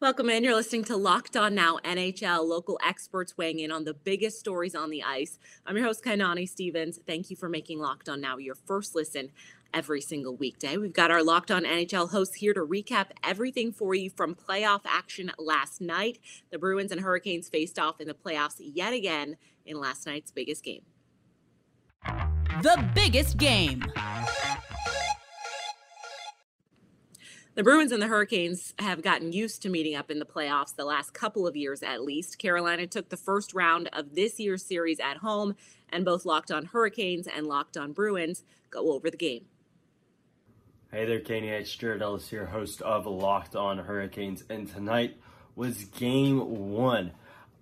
Welcome in. You're listening to Locked On Now NHL, local experts weighing in on the biggest stories on the ice. I'm your host, Kainani Stevens. Thank you for making Locked On Now your first listen every single weekday. We've got our Locked On NHL hosts here to recap everything for you from playoff action last night. The Bruins and Hurricanes faced off in the playoffs yet again in last night's biggest game. The biggest game. The Bruins and the Hurricanes have gotten used to meeting up in the playoffs the last couple of years at least. Carolina took the first round of this year's series at home, and both Locked On Hurricanes and Locked On Bruins go over the game. Hey there. It's Jared Ellis here, host of Locked On Hurricanes, and tonight was game one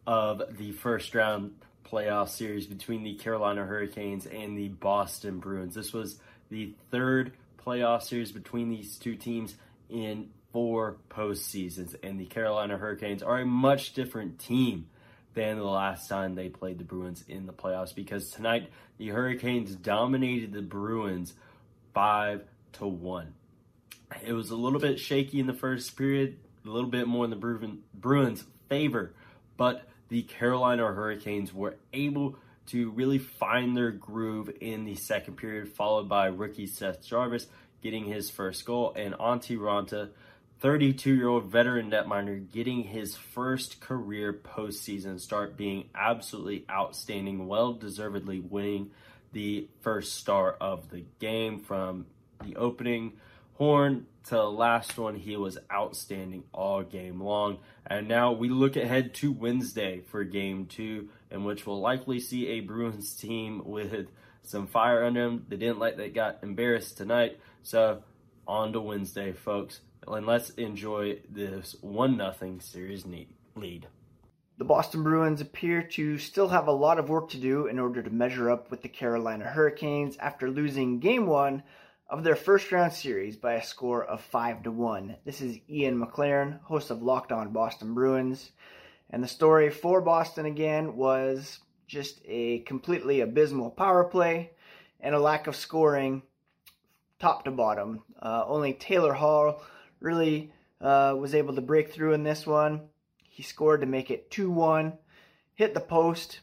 of the first round playoff series between the Carolina Hurricanes and the Boston Bruins. This was the third playoff series between these two teams in four postseasons, and the Carolina Hurricanes are a much different team than the last time they played the Bruins in the playoffs because tonight the Hurricanes dominated the Bruins five to one. It was a little bit shaky in the first period, a little bit more in the Bruins' favor, but the Carolina Hurricanes were able to really find their groove in the second period, followed by rookie Seth Jarvis getting his first goal, and Antti Raanta, 32 year old veteran netminder, getting his first career postseason start, being absolutely outstanding, well deservedly winning the first star of the game from the opening horn to the last one. He was outstanding all game long. And now we look ahead to Wednesday for game two, in which we'll likely see a Bruins team with some fire under them. They didn't like they got embarrassed tonight. So on to Wednesday, folks, and let's enjoy this one nothing series lead. The Boston Bruins appear to still have a lot of work to do in order to measure up with the Carolina Hurricanes after losing game one of their first round series by a score of 5 to 1. This is Ian McLaren, host of Locked On Boston Bruins. And the story for Boston again was just a completely abysmal power play and a lack of scoring top to bottom. Uh, only Taylor Hall really uh, was able to break through in this one. He scored to make it 2 1, hit the post.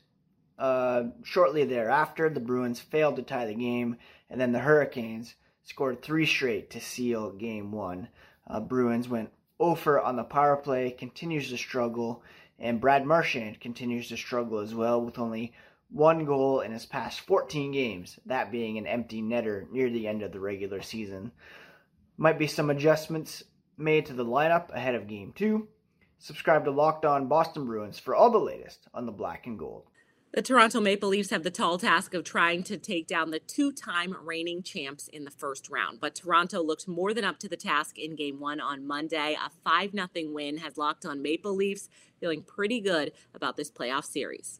Uh, shortly thereafter, the Bruins failed to tie the game, and then the Hurricanes scored three straight to seal game one. Uh, Bruins went over on the power play, continues to struggle, and Brad Marchand continues to struggle as well with only one goal in his past 14 games, that being an empty netter near the end of the regular season. Might be some adjustments made to the lineup ahead of game two. Subscribe to Locked On Boston Bruins for all the latest on the black and gold. The Toronto Maple Leafs have the tall task of trying to take down the two time reigning champs in the first round. But Toronto looked more than up to the task in game one on Monday. A 5 0 win has locked on Maple Leafs, feeling pretty good about this playoff series.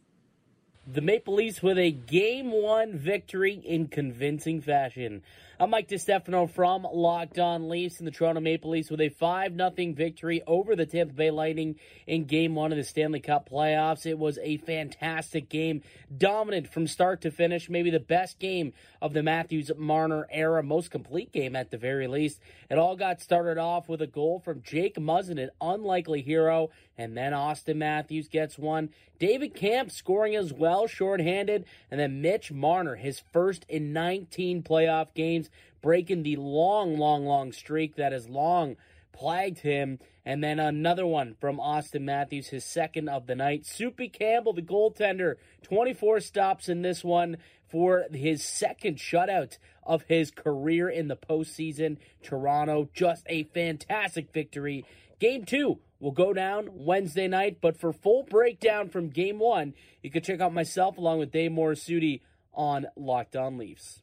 The Maple Leafs with a game one victory in convincing fashion. I'm Mike DiStefano from Locked On Leafs and the Toronto Maple Leafs with a 5 0 victory over the Tampa Bay Lightning in game one of the Stanley Cup playoffs. It was a fantastic game, dominant from start to finish, maybe the best game of the Matthews Marner era, most complete game at the very least. It all got started off with a goal from Jake Muzzin, an unlikely hero, and then Auston Matthews gets one. David Kampf scoring as well, shorthanded, and then Mitch Marner, his first in 19 playoff games breaking the long, long, long streak that has long plagued him. And then another one from Auston Matthews, his second of the night. Soupy Campbell, the goaltender, 24 stops in this one for his second shutout of his career in the postseason. Toronto, just a fantastic victory. Game two will go down Wednesday night, but for full breakdown from game one, you can check out myself along with Dave Morisuti on Locked On Leafs.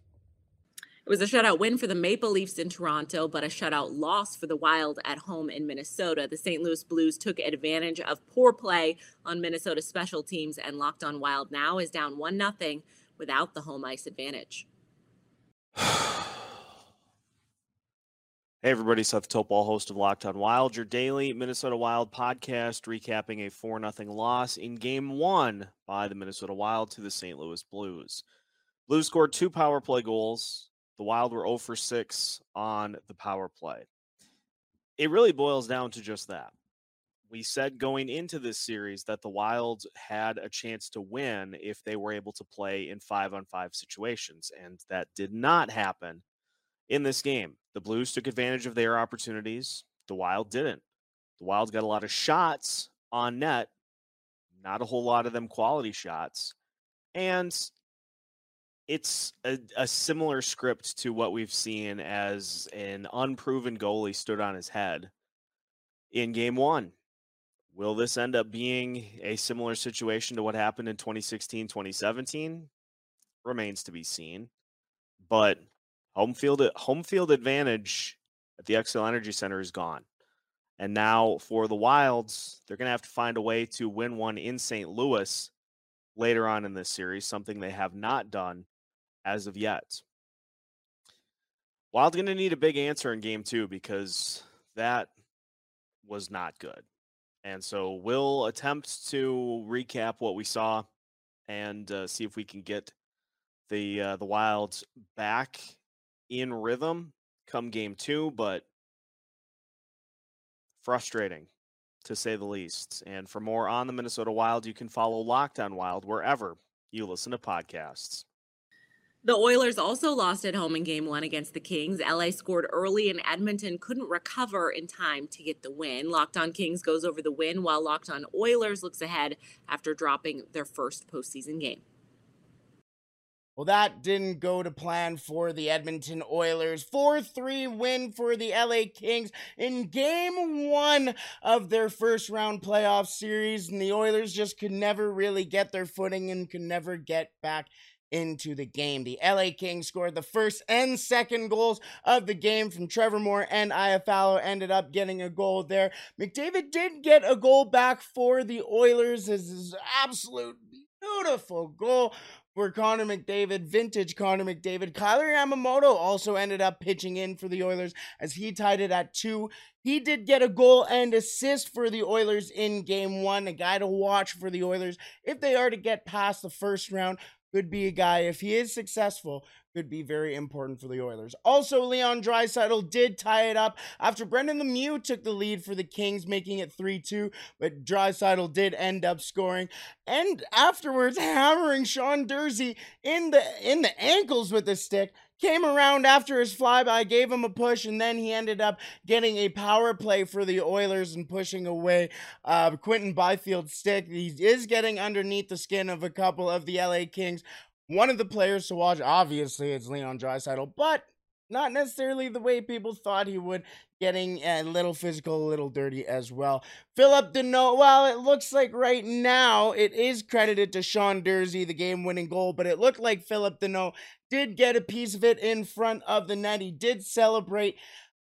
It was a shutout win for the Maple Leafs in Toronto, but a shutout loss for the Wild at home in Minnesota. The St. Louis Blues took advantage of poor play on Minnesota's special teams, and Locked On Wild now is down 1 0 without the home ice advantage. Hey everybody, Seth Topol, host of Locked On Wild, your daily Minnesota Wild podcast, recapping a 4 0 loss in game one by the Minnesota Wild to the St. Louis Blues. Blues scored two power play goals the Wild were 0 for 6 on the power play. It really boils down to just that. we said going into this series that the Wild had a chance to win if they were able to play in five on five situations, and that did not happen in this game. The Blues took advantage of their opportunities, the Wild didn't. The Wild got a lot of shots on net, not a whole lot of them quality shots. And it's a, a, similar script to what we've seen as an unproven goalie stood on his head in game one. Will this end up being a similar situation to what happened in 2016, 2017? Remains to be seen. But home field home field advantage at the Xcel Energy Center is gone. And now for the Wilds, they're going to have to find a way to win one in St. Louis later on in this series, something they have not done as of yet. Wild's going to need a big answer in game two because that was not good. And so we'll attempt to recap what we saw and uh, see if we can get the uh, the Wilds back in rhythm come game two, but frustrating to say the least. And for more on the Minnesota Wild, you can follow Locked On Wild wherever you listen to podcasts. The Oilers also lost at home in game one against the Kings. LA scored early and Edmonton couldn't recover in time to get the win. Locked on Kings goes over the win, while Locked on Oilers looks ahead after dropping their first postseason game. Well, that didn't go to plan for the Edmonton Oilers. 4 3 win for the LA Kings in game one of their first round playoff series. And the Oilers just could never really get their footing and could never get back into the game. The LA Kings scored the first and second goals of the game from Trevor Moore and Iafallo ended up getting a goal there. McDavid did get a goal back for the Oilers. Is absolute beautiful goal for Connor McDavid, vintage Connor McDavid. Kailer Yamamoto also ended up pitching in for the Oilers as he tied it at two. He did get a goal and assist for the Oilers in game one, a guy to watch for the Oilers if they are to get past the first round could be a guy, if he is successful, could be very important for the Oilers. Also, Leon Draisaitl did tie it up after Brendan Lemieux took the lead for the Kings, making it 3-2, but Draisaitl did end up scoring. And afterwards, hammering Sean Durzi in the in the ankles with a stick came around after his flyby, gave him a push, and then he ended up getting a power play for the Oilers and pushing away uh, Quinton Byfield's stick. He is getting underneath the skin of a couple of the LA Kings. One of the players to watch, obviously, is Leon Draisaitl, but not necessarily the way people thought he would, getting a little physical, a little dirty as well. Phillip Danault, well, it looks like right now it is credited to Sean Durzi, the game winning goal, but it looked like Phillip Danault did get a piece of it in front of the net. He did celebrate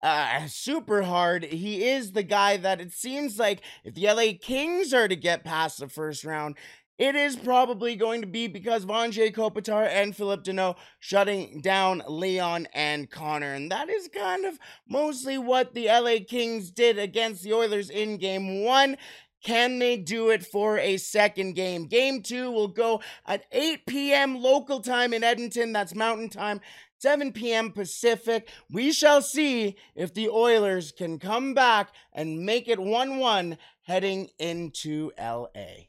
uh, super hard. He is the guy that it seems like if the LA Kings are to get past the first round, it is probably going to be because Anze Kopitar and Phillip Danault shutting down Leon and Connor. And that is kind of mostly what the LA Kings did against the Oilers in game one. Can they do it for a second game? Game two will go at 8 p.m. local time in Edmonton. That's mountain time. 7 p.m. Pacific. We shall see if the Oilers can come back and make it 1 1 heading into LA.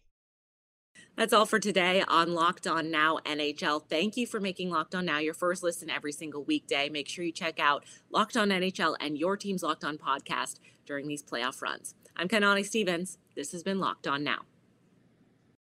That's all for today on Locked On Now NHL. Thank you for making Locked On Now your first listen every single weekday. Make sure you check out Locked On NHL and your team's Locked On podcast during these playoff runs. I'm Kanani Stevens. This has been Locked On Now.